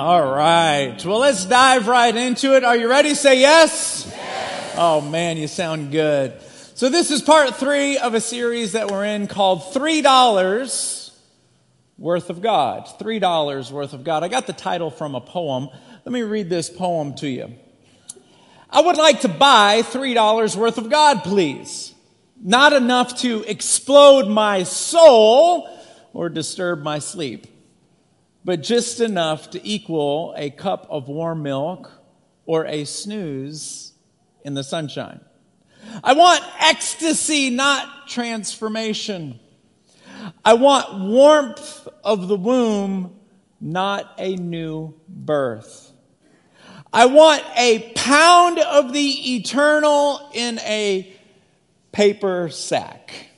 All right. Well, let's dive right into it. Are you ready? Say yes. yes. Oh man, you sound good. So this is part three of a series that we're in called Three Dollars Worth of God. Three Dollars Worth of God. I got the title from a poem. Let me read this poem to you. I would like to buy three dollars worth of God, please. Not enough to explode my soul or disturb my sleep but just enough to equal a cup of warm milk or a snooze in the sunshine. I want ecstasy, not transformation. I want warmth of the womb, not a new birth. I want a pound of the eternal in a paper sack.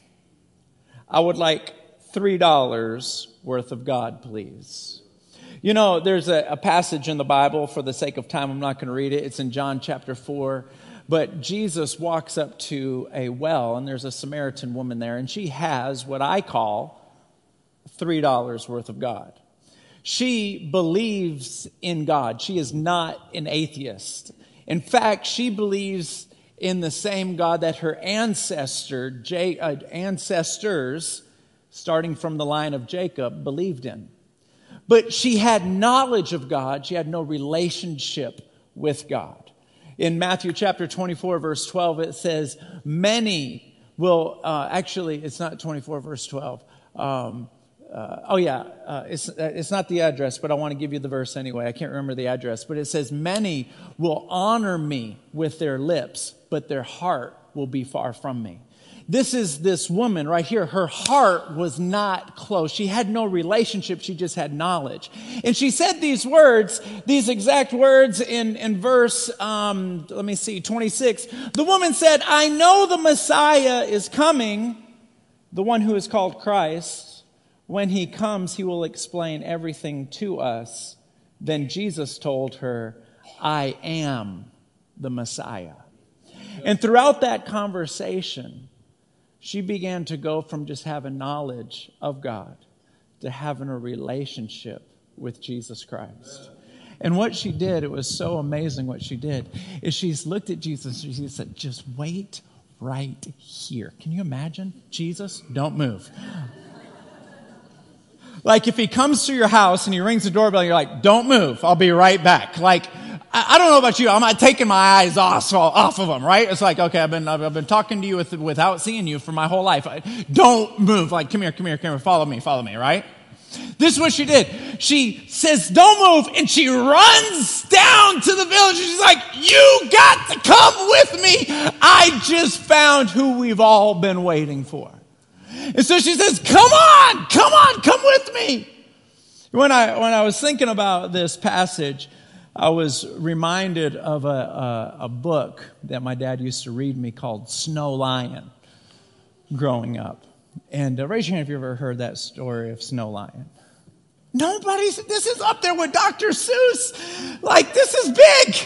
I would like $3 worth of God, please. You know, there's a, a, passage in the Bible, for the sake of time, I'm not going to read it. It's in John chapter 4. But Jesus walks up to a well, and there's a Samaritan woman there, and she has what I call $3 worth of God. She believes in God. She is not an atheist. In fact, she believes in the same God that her ancestor, J, uh, ancestors starting from the line of Jacob, believed in. But she had knowledge of God, she had no relationship with God. In Matthew chapter 24, verse 12, it says, Many will, uh, actually, it's not 24, verse 12. Um, uh, oh, yeah, uh, it's, uh, it's not the address, but I want to give you the verse anyway. I can't remember the address, but it says, Many will honor me with their lips, but their heart will be far from me. This is this woman right here. Her heart was not close. She had no relationship. She just had knowledge. And she said these words, these exact words in, in verse, um, let me see, 26. The woman said, I know the Messiah is coming, the one who is called Christ. When he comes, he will explain everything to us. Then Jesus told her, I am the Messiah. And throughout that conversation, she began to go from just having knowledge of God to having a relationship with Jesus Christ. And what she did, it was so amazing what she did, is she's looked at Jesus and she said, just wait right here. Can you imagine? Jesus, don't move. like if he comes to your house and he rings the doorbell, you're like, don't move. I'll be right back. Like, I, don't know about you. I'm not taking my eyes off, off of them, right? It's like, okay, I've been, I've been talking to you with, without seeing you for my whole life. Don't move. Like, come here, come here, come here. Follow me, follow me, right? This is what she did. She says, don't move. And she runs down to the village. She's like, you got to come with me. I just found who we've all been waiting for. And so she says, come on, come on, come with me. When I, when I was thinking about this passage, I was reminded of a, a, a, book that my dad used to read me called Snow Lion growing up. And uh, raise your hand if you've ever heard that story of Snow Lion. Nobody's, this is up there with Dr. Seuss. Like, this is big.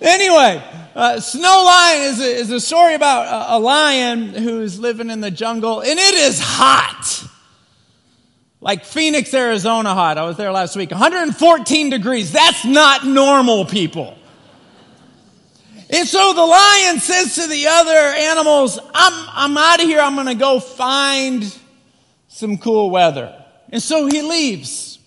Anyway, uh, Snow Lion is a, is a story about a, a lion who's living in the jungle, and it is hot like Phoenix, Arizona hot. I was there last week. 114 degrees. That's not normal, people. And so the lion says to the other animals, I'm, I'm out of here. I'm going to go find some cool weather. And so he leaves.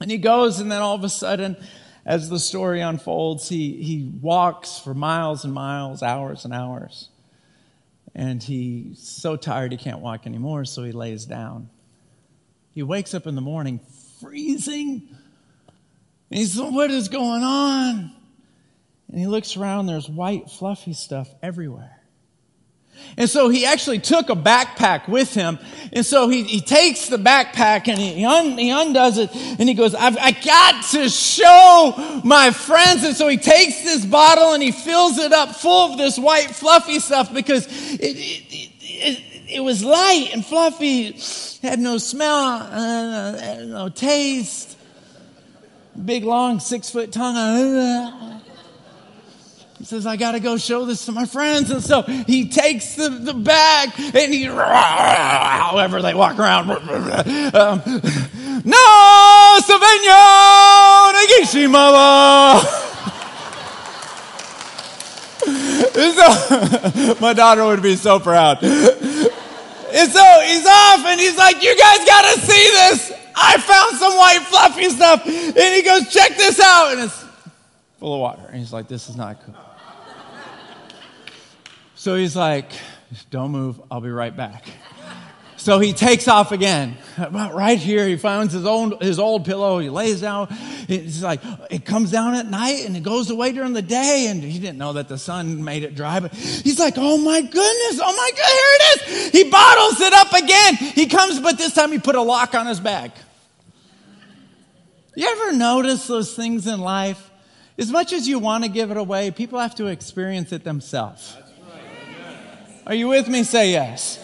And he goes, and then all of a sudden, as the story unfolds, he, he walks for miles and miles, hours and hours. And he's so tired he can't walk anymore, so he lays down. He wakes up in the morning freezing. And he's like, What is going on? And he looks around, there's white, fluffy stuff everywhere. And so he actually took a backpack with him. And so he, he takes the backpack and he, he, un, he undoes it and he goes, I've I got to show my friends. And so he takes this bottle and he fills it up full of this white, fluffy stuff because it, it, it, it was light and fluffy had no smell, uh, no taste. Big, long, six foot tongue. Uh, he says, I got to go show this to my friends. And so he takes the, the bag and he, however they walk around, um, No, Savenyo Nagishimama. So, my daughter would be so proud. And so he's off and he's like, You guys gotta see this. I found some white fluffy stuff. And he goes, Check this out. And it's full of water. And he's like, This is not cool. So he's like, Don't move. I'll be right back. So he takes off again. About right here, he finds his own his old pillow. He lays down. It's like it comes down at night and it goes away during the day. And he didn't know that the sun made it dry. But he's like, "Oh my goodness! Oh my god! Here it is!" He bottles it up again. He comes, but this time he put a lock on his bag. You ever notice those things in life? As much as you want to give it away, people have to experience it themselves. Are you with me? Say yes.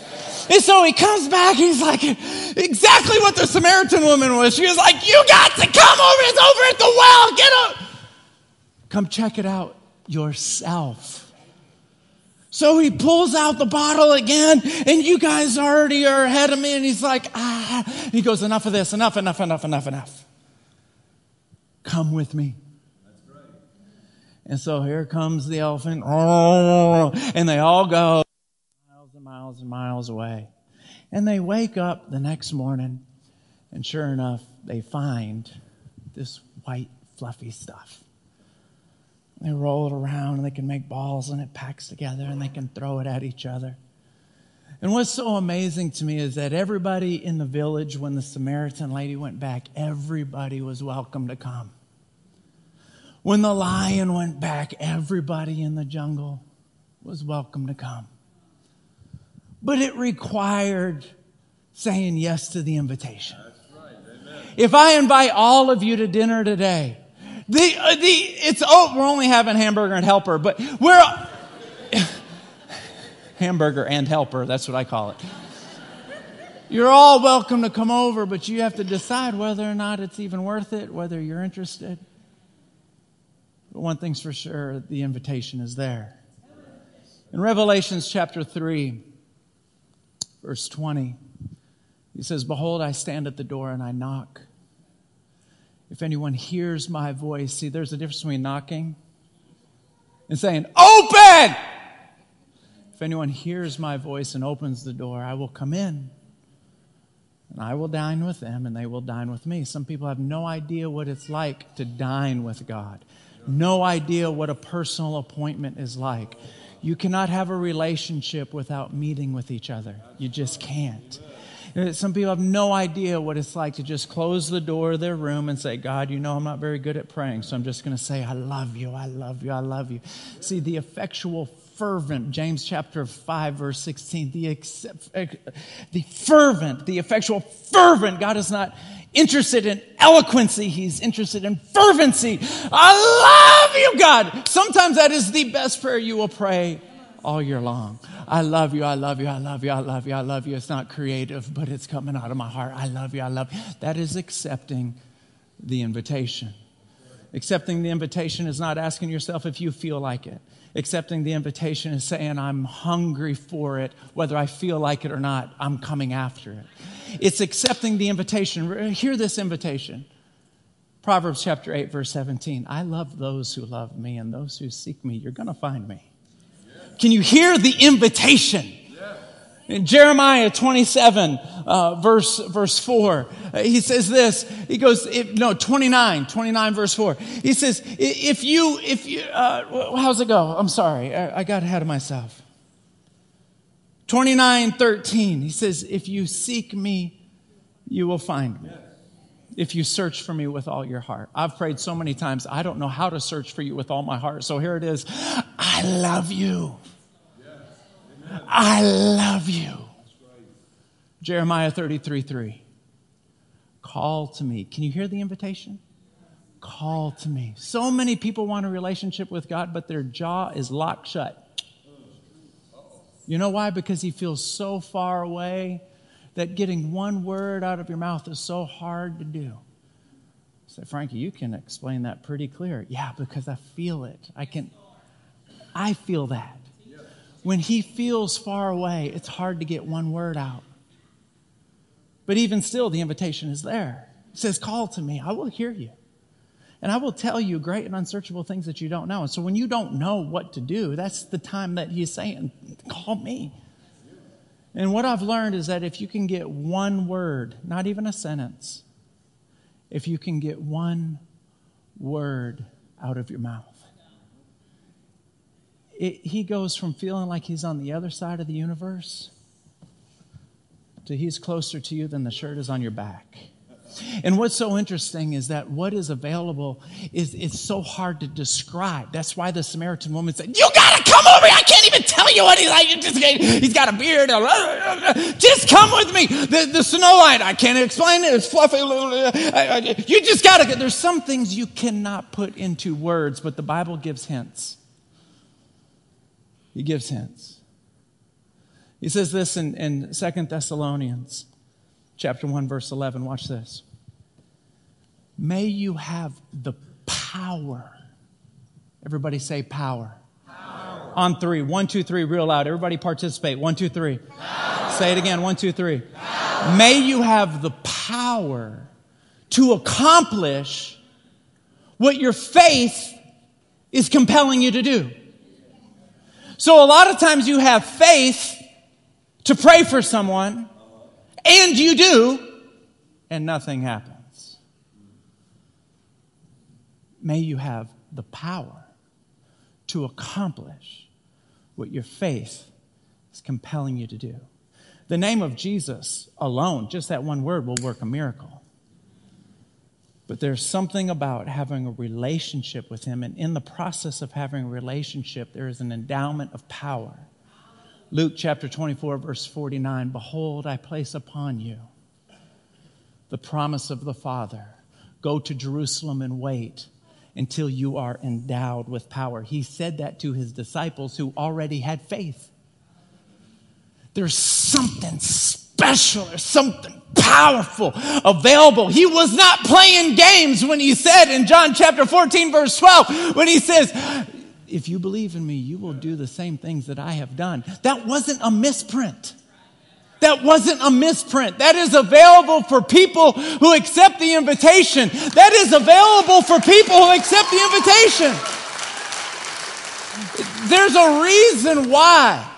And so he comes back. He's like, exactly what the Samaritan woman was. She was like, You got to come over. It's over at the well. Get up. Come check it out yourself. So he pulls out the bottle again, and you guys already are ahead of me. And he's like, Ah. He goes, Enough of this. Enough, enough, enough, enough, enough. Come with me. And so here comes the elephant, and they all go miles and miles away. And they wake up the next morning, and sure enough, they find this white, fluffy stuff. They roll it around, and they can make balls, and it packs together, and they can throw it at each other. And what's so amazing to me is that everybody in the village, when the Samaritan lady went back, everybody was welcome to come. When the lion went back, everybody in the jungle was welcome to come. But it required saying yes to the invitation. If I invite all of you to dinner today, the, uh, the, it's, oh, we're only having hamburger and helper, but we're, hamburger and helper, that's what I call it. You're all welcome to come over, but you have to decide whether or not it's even worth it, whether you're interested. But one thing's for sure the invitation is there. In Revelations chapter 3, Verse 20, he says, Behold, I stand at the door and I knock. If anyone hears my voice, see, there's a difference between knocking and saying, Open! If anyone hears my voice and opens the door, I will come in and I will dine with them and they will dine with me. Some people have no idea what it's like to dine with God, no idea what a personal appointment is like. You cannot have a relationship without meeting with each other. You just can't. Some people have no idea what it's like to just close the door of their room and say, God, you know I'm not very good at praying, so I'm just going to say, I love you, I love you, I love you. See, the effectual, fervent, James chapter 5, verse 16, the, the fervent, the effectual, fervent, God is not interested in eloquency, He's interested in fervency. I love you, God. Sometimes that is the best prayer you will pray all year long. I love you, I love you, I love you, I love you, I love you. It's not creative, but it's coming out of my heart. I love you, I love you. That is accepting the invitation. Accepting the invitation is not asking yourself if you feel like it. Accepting the invitation and saying, I'm hungry for it, whether I feel like it or not, I'm coming after it. It's accepting the invitation. Hear this invitation. Proverbs chapter 8, verse 17. I love those who love me, and those who seek me, you're going to find me. Can you hear the invitation? In Jeremiah 27, uh, verse, verse 4, uh, he says this. He goes, if, no, 29, 29, verse 4. He says, if you, if you, uh, how's it go? I'm sorry. I, I got ahead of myself. 29, 13. He says, if you seek me, you will find me. If you search for me with all your heart. I've prayed so many times, I don't know how to search for you with all my heart. So here it is. I love you. I love you. Jeremiah 33 3. Call to me. Can you hear the invitation? Call to me. So many people want a relationship with God, but their jaw is locked shut. You know why? Because He feels so far away that getting one word out of your mouth is so hard to do. Say, Frankie, you can explain that pretty clear. Yeah, because I feel it. I can, I feel that when he feels far away, it's hard to get one word out. But even still, the invitation is there. He says, Call to me, I will hear you. And I will tell you great and unsearchable things that you don't know. And so when you don't know what to do, that's the time that he's saying, Call me. And what I've learned is that if you can get one word, not even a sentence, if you can get one word out of your mouth, it, he goes from feeling like he's on the other side of the universe to he's closer to you than the shirt is on your back. And what's so interesting is that what is available is it's so hard to describe. That's why the Samaritan woman said, "You gotta come over! I can't even tell you what he's like. He's got a beard. Just come with me. The, the Snow White. I can't explain it. It's fluffy. You just gotta. There's some things you cannot put into words, but the Bible gives hints. He gives hints. He says this in, in 2 Thessalonians chapter 1, verse 11. Watch this. May you have the power. Everybody say power. power. On three. One, two, three, real loud. Everybody participate. One, two, three. Power. Say it again. One, two, three. Power. May you have the power to accomplish what your faith is compelling you to do. So a lot of times you have faith to pray for someone, and you do, and nothing happens. May you have the power to accomplish what your faith is compelling you to do. The name of Jesus alone, just that one word, will work a miracle. But there's something about having a relationship with Him, and in the process of having a relationship, there is an endowment of power Luke chapter 24, verse 49 Behold, I place upon you the promise of the Father. Go to Jerusalem and wait until you are endowed with power. He said that to his disciples who already had faith. There's something special, or something powerful available. He was not playing games when he said in John chapter 14, verse 12, when he says, if you believe in me, you will do the same things that I have done. That wasn't a misprint. That wasn't a misprint. That is available for people who accept the invitation. That is available for people who accept the invitation. There's a reason why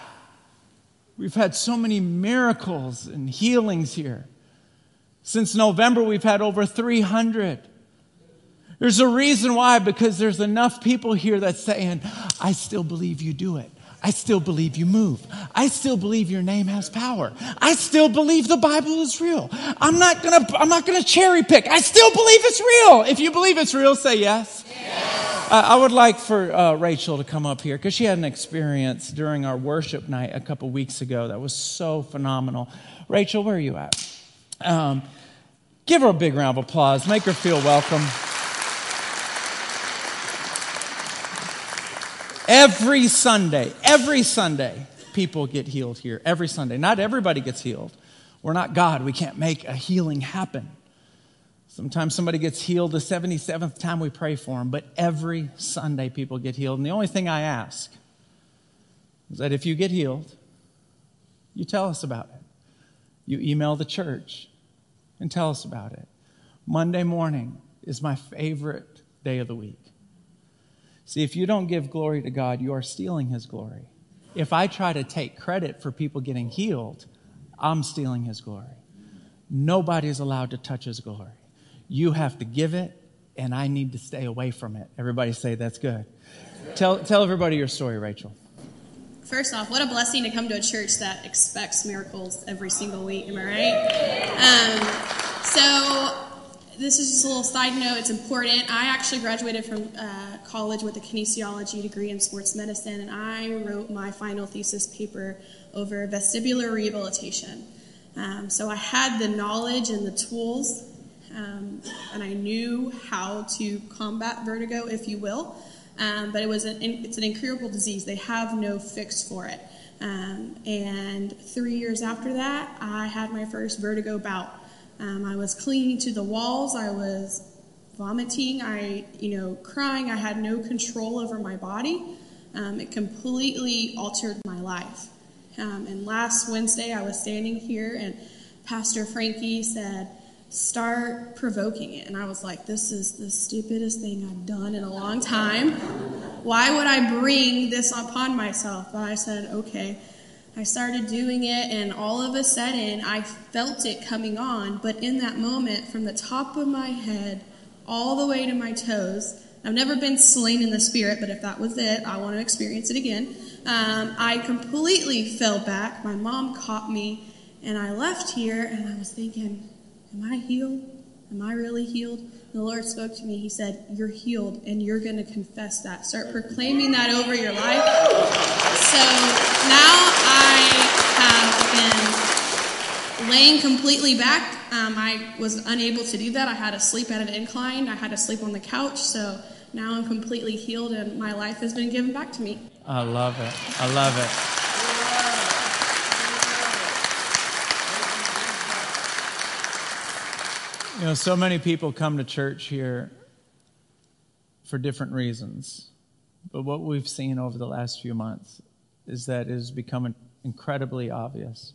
we've had so many miracles and healings here. Since November, we've had over 300. There's a reason why, because there's enough people here that's saying, I still believe you do it. I still believe you move. I still believe your name has power. I still believe the Bible is real. I'm not gonna, I'm not gonna cherry pick. I still believe it's real. If you believe it's real, say yes. yes. I would like for uh, Rachel to come up here because she had an experience during our worship night a couple weeks ago that was so phenomenal. Rachel, where are you at? Um, give her a big round of applause. Make her feel welcome. Every Sunday, every Sunday, people get healed here. Every Sunday. Not everybody gets healed. We're not God. We can't make a healing happen. Sometimes somebody gets healed the 77th time we pray for them, but every Sunday people get healed. And the only thing I ask is that if you get healed, you tell us about it. You email the church and tell us about it. Monday morning is my favorite day of the week. See, if you don't give glory to God, you are stealing His glory. If I try to take credit for people getting healed, I'm stealing His glory. Nobody is allowed to touch His glory. You have to give it, and I need to stay away from it. Everybody say, That's good. Tell, tell everybody your story, Rachel. First off, what a blessing to come to a church that expects miracles every single week. Am I right? Um, so this is just a little side note. It's important. I actually graduated from uh, college with a kinesiology degree in sports medicine, and I wrote my final thesis paper over vestibular rehabilitation. Um, so I had the knowledge and the tools, um, and I knew how to combat vertigo, if you will. Um, but it was an, it's an incurable disease. They have no fix for it. Um, and three years after that, I had my first vertigo bout. Um, I was clinging to the walls. I was vomiting. I, you know, crying. I had no control over my body. Um, it completely altered my life. Um, and last Wednesday, I was standing here, and Pastor Frankie said, start provoking it. And I was like, this is the stupidest thing I've done in a long time. Why would I bring this upon myself? But I said, okay. I started doing it, and all of a sudden, I felt it coming on. But in that moment, from the top of my head all the way to my toes, I've never been slain in the spirit, but if that was it, I want to experience it again. Um, I completely fell back. My mom caught me, and I left here, and I was thinking, Am I healed? Am I really healed? the Lord spoke to me. He said, You're healed, and you're going to confess that. Start proclaiming that over your life. So now I have been laying completely back. Um, I was unable to do that. I had to sleep at an incline, I had to sleep on the couch. So now I'm completely healed, and my life has been given back to me. I love it. I love it. You know, so many people come to church here for different reasons. But what we've seen over the last few months is that it has become incredibly obvious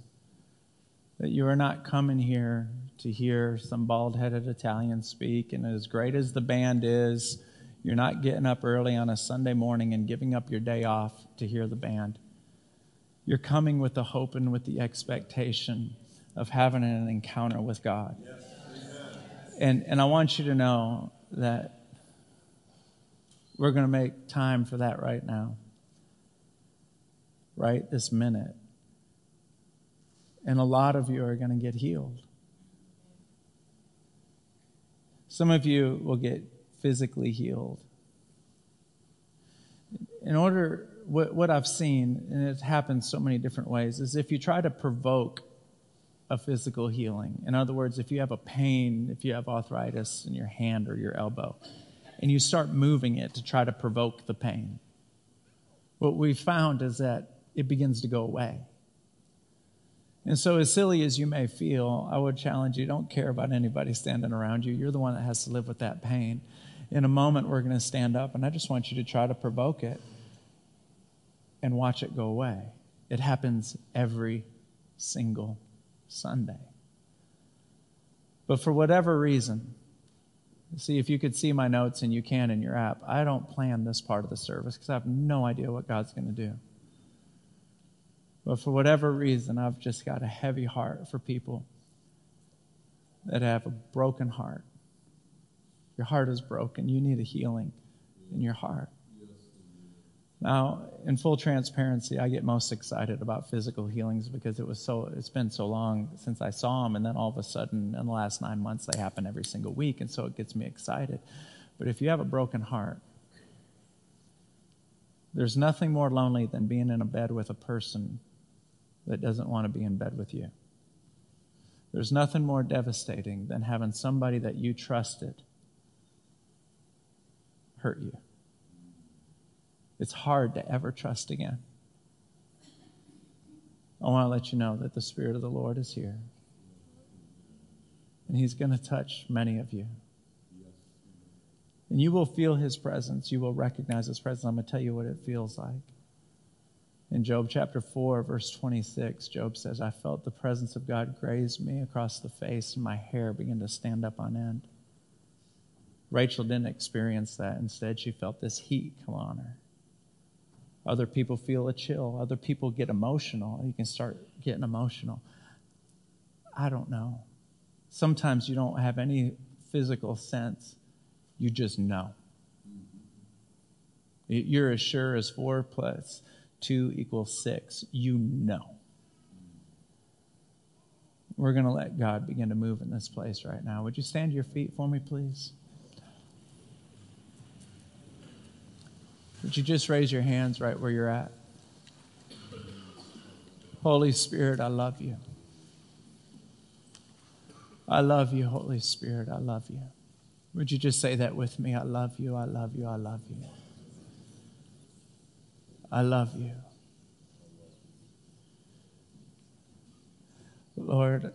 that you are not coming here to hear some bald headed Italian speak. And as great as the band is, you're not getting up early on a Sunday morning and giving up your day off to hear the band. You're coming with the hope and with the expectation of having an encounter with God. Yes. And, and I want you to know that we're going to make time for that right now, right this minute. And a lot of you are going to get healed. Some of you will get physically healed. In order, what, what I've seen, and it happens so many different ways, is if you try to provoke a physical healing. In other words, if you have a pain, if you have arthritis in your hand or your elbow, and you start moving it to try to provoke the pain, what we found is that it begins to go away. And so, as silly as you may feel, I would challenge you don't care about anybody standing around you. You're the one that has to live with that pain. In a moment, we're going to stand up, and I just want you to try to provoke it and watch it go away. It happens every single Sunday. But for whatever reason, see if you could see my notes and you can in your app, I don't plan this part of the service because I have no idea what God's going to do. But for whatever reason, I've just got a heavy heart for people that have a broken heart. Your heart is broken. You need a healing in your heart. Now, in full transparency, I get most excited about physical healings because it was so it's been so long since I saw them and then all of a sudden in the last 9 months they happen every single week and so it gets me excited. But if you have a broken heart, there's nothing more lonely than being in a bed with a person that doesn't want to be in bed with you. There's nothing more devastating than having somebody that you trusted hurt you it's hard to ever trust again. I want to let you know that the Spirit of the Lord is here. And He's going to touch many of you. And you will feel His presence. You will recognize His presence. I'm going to tell you what it feels like. In Job chapter 4, verse 26, Job says, I felt the presence of God graze me across the face, and my hair began to stand up on end. Rachel didn't experience that. Instead, she felt this heat come on her. Other people feel a chill. Other people get emotional. You can start getting emotional. I don't know. Sometimes you don't have any physical sense, you just know. You're as sure as four plus two equals six. You know. We're going to let God begin to move in this place right now. Would you stand to your feet for me, please? Would you just raise your hands right where you're at? Holy Spirit, I love you. I love you, Holy Spirit. I love you. Would you just say that with me? I love you, I love you, I love you. I love you. Lord,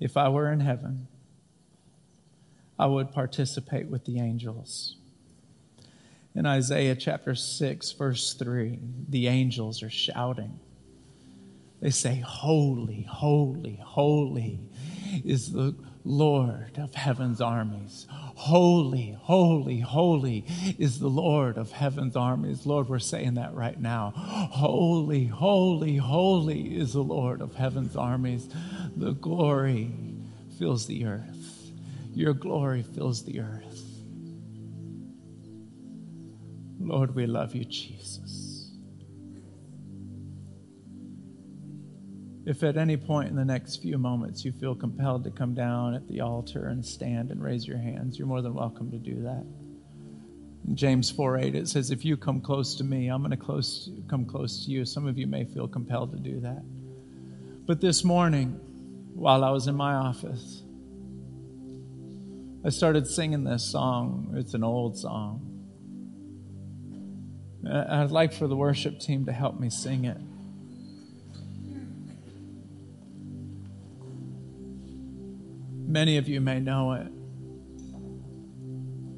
if I were in heaven, I would participate with the angels in Isaiah chapter 6, verse 3, the angels are shouting. They say, Holy, holy, holy is the Lord of heaven's armies. Holy, holy, holy is the Lord of heaven's armies. Lord, we're saying that right now. Holy, holy, holy is the Lord of heaven's armies. The glory fills the earth. Your glory fills the earth. Lord, we love you, Jesus. If at any point in the next few moments you feel compelled to come down at the altar and stand and raise your hands, you're more than welcome to do that. In James 4 8, it says, If you come close to me, I'm going to close, come close to you. Some of you may feel compelled to do that. But this morning, while I was in my office, I started singing this song. It's an old song. I'd like for the worship team to help me sing it. Many of you may know it.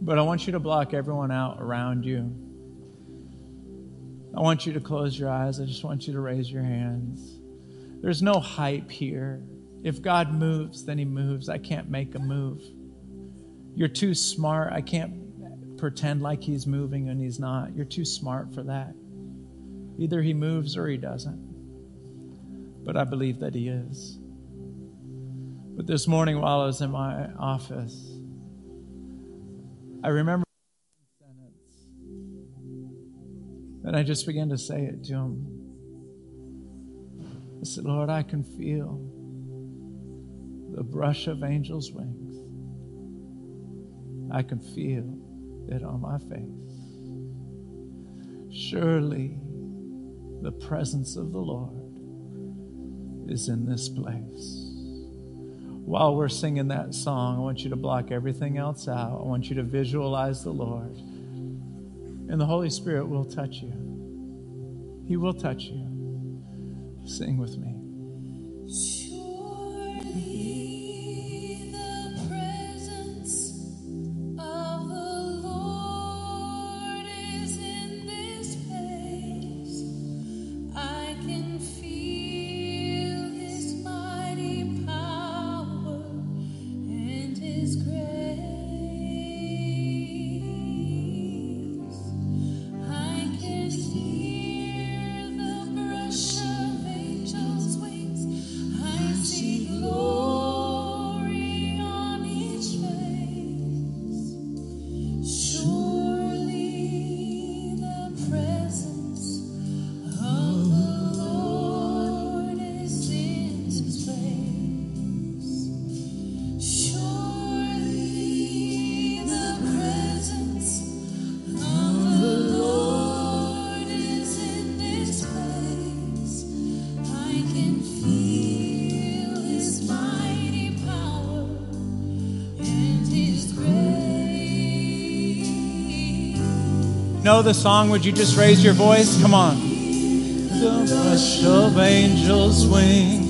But I want you to block everyone out around you. I want you to close your eyes. I just want you to raise your hands. There's no hype here. If God moves, then He moves. I can't make a move. You're too smart. I can't pretend like He's moving and He's not. You're too smart for that. Either He moves or He doesn't. But I believe that He is. But this morning, while I was in my office, I remember and I just began to say it to him. I said, Lord, I can feel the brush of angels' wings. I can feel it on my face. Surely the presence of the Lord is in this place while we're singing that song, I want you to block everything else out. I want you to visualize the Lord. And the Holy Spirit will touch you. He will touch you. Sing with me. Know the song, would you just raise your voice? Come on. The rush of angels' wings.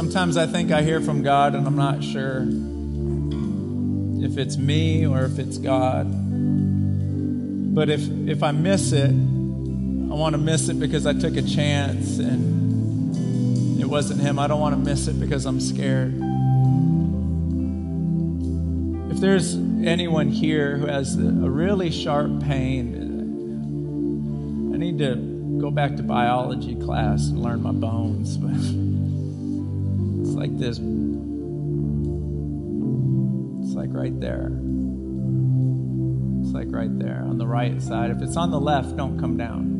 Sometimes I think I hear from God and I'm not sure if it's me or if it's God. But if, if I miss it, I want to miss it because I took a chance and it wasn't Him. I don't want to miss it because I'm scared. If there's anyone here who has a really sharp pain, I need to go back to biology class and learn my bones. Like this. It's like right there. It's like right there on the right side. If it's on the left, don't come down.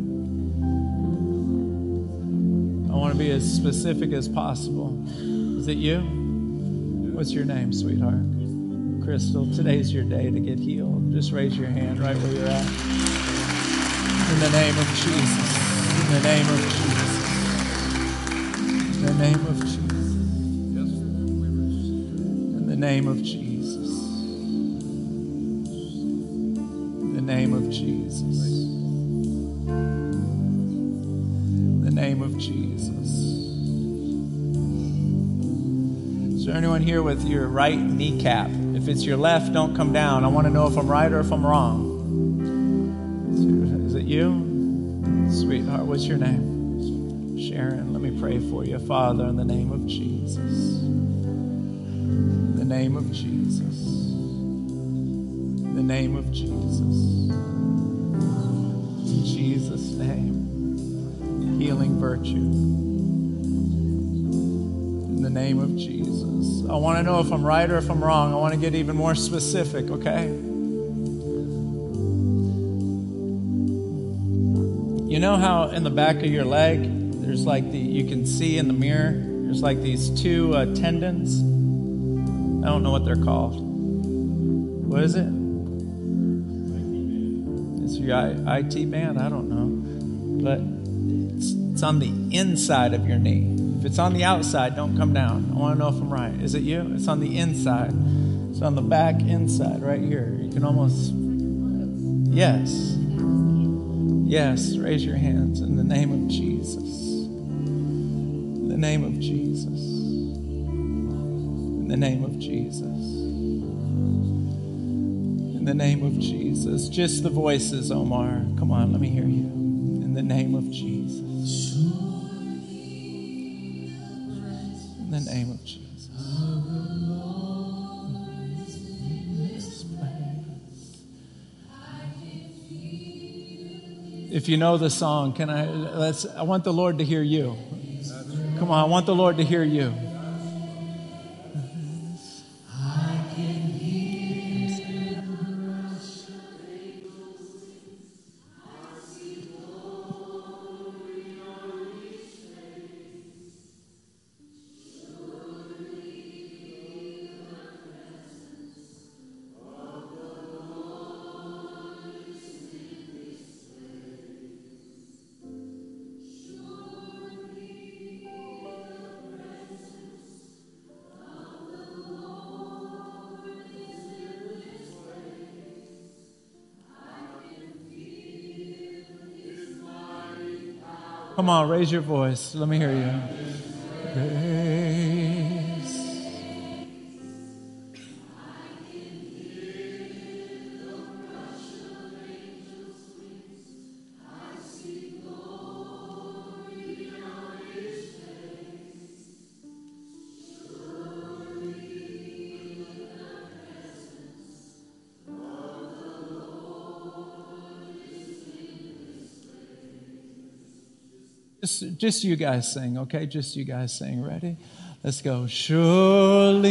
I want to be as specific as possible. Is it you? What's your name, sweetheart? Crystal. Today's your day to get healed. Just raise your hand right where you're at. In the name of Jesus. In the name of Jesus. In the name of Jesus. Name of Jesus. In the name of Jesus. In the name of Jesus. Is there anyone here with your right kneecap? If it's your left, don't come down. I want to know if I'm right or if I'm wrong. Is it you? Sweetheart, what's your name? Sharon, let me pray for you. Father, in the name of Jesus. Name of Jesus. In the name of Jesus. In Jesus' name. Healing virtue in the name of Jesus. I want to know if I'm right or if I'm wrong. I want to get even more specific, okay? You know how in the back of your leg, there's like the, you can see in the mirror, there's like these two uh, tendons? I don't know what they're called. What is it? It's your IT band? I don't know. But it's, it's on the inside of your knee. If it's on the outside, don't come down. I want to know if I'm right. Is it you? It's on the inside. It's on the back inside, right here. You can almost. Yes. Yes. Raise your hands in the name of Jesus. In the name of Jesus. In the name of Jesus. In the name of Jesus. Just the voices, Omar. Come on, let me hear you. In the name of Jesus. In the name of Jesus. If you know the song, can I let's I want the Lord to hear you. Come on, I want the Lord to hear you. Come on, raise your voice. Let me hear you. Just, you guys sing, okay? Just you guys sing. Ready? Let's go. Surely.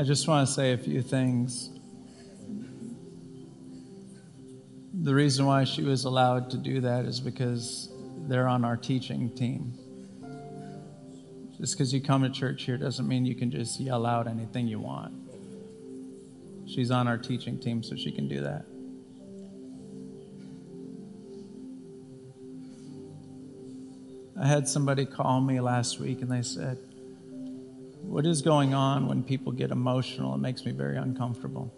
I just want to say a few things. The reason why she was allowed to do that is because they're on our teaching team. Just because you come to church here doesn't mean you can just yell out anything you want. She's on our teaching team, so she can do that. I had somebody call me last week and they said, What is going on when people get emotional? It makes me very uncomfortable.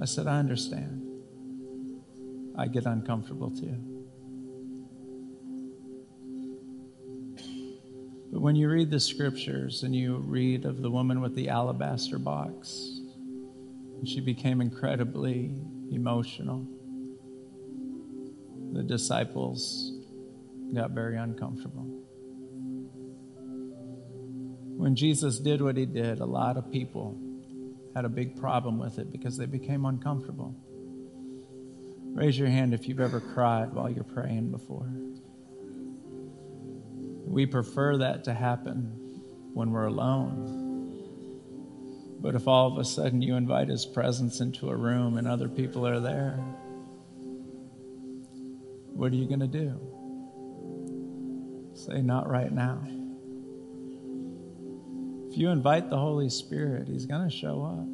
I said, I understand. I get uncomfortable too. But when you read the scriptures and you read of the woman with the alabaster box, she became incredibly emotional. The disciples got very uncomfortable. When Jesus did what he did, a lot of people had a big problem with it because they became uncomfortable. Raise your hand if you've ever cried while you're praying before. We prefer that to happen when we're alone. But if all of a sudden you invite his presence into a room and other people are there, what are you going to do? Say, not right now. You invite the Holy Spirit, he's going to show up.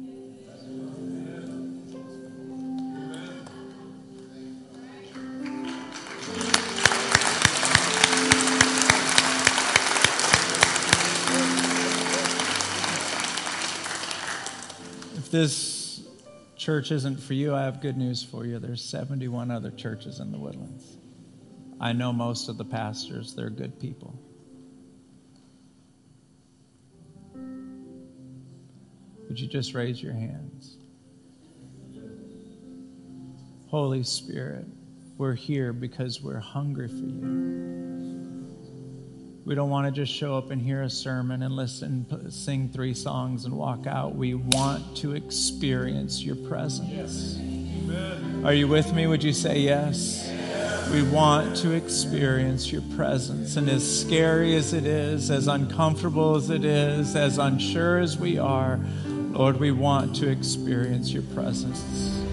If this church isn't for you, I have good news for you. There's 71 other churches in the Woodlands. I know most of the pastors, they're good people. Would you just raise your hands? Holy Spirit, we're here because we're hungry for you. We don't want to just show up and hear a sermon and listen, sing three songs and walk out. We want to experience your presence. Yes. Are you with me? Would you say yes? yes? We want to experience your presence. And as scary as it is, as uncomfortable as it is, as unsure as we are, Lord, we want to experience your presence.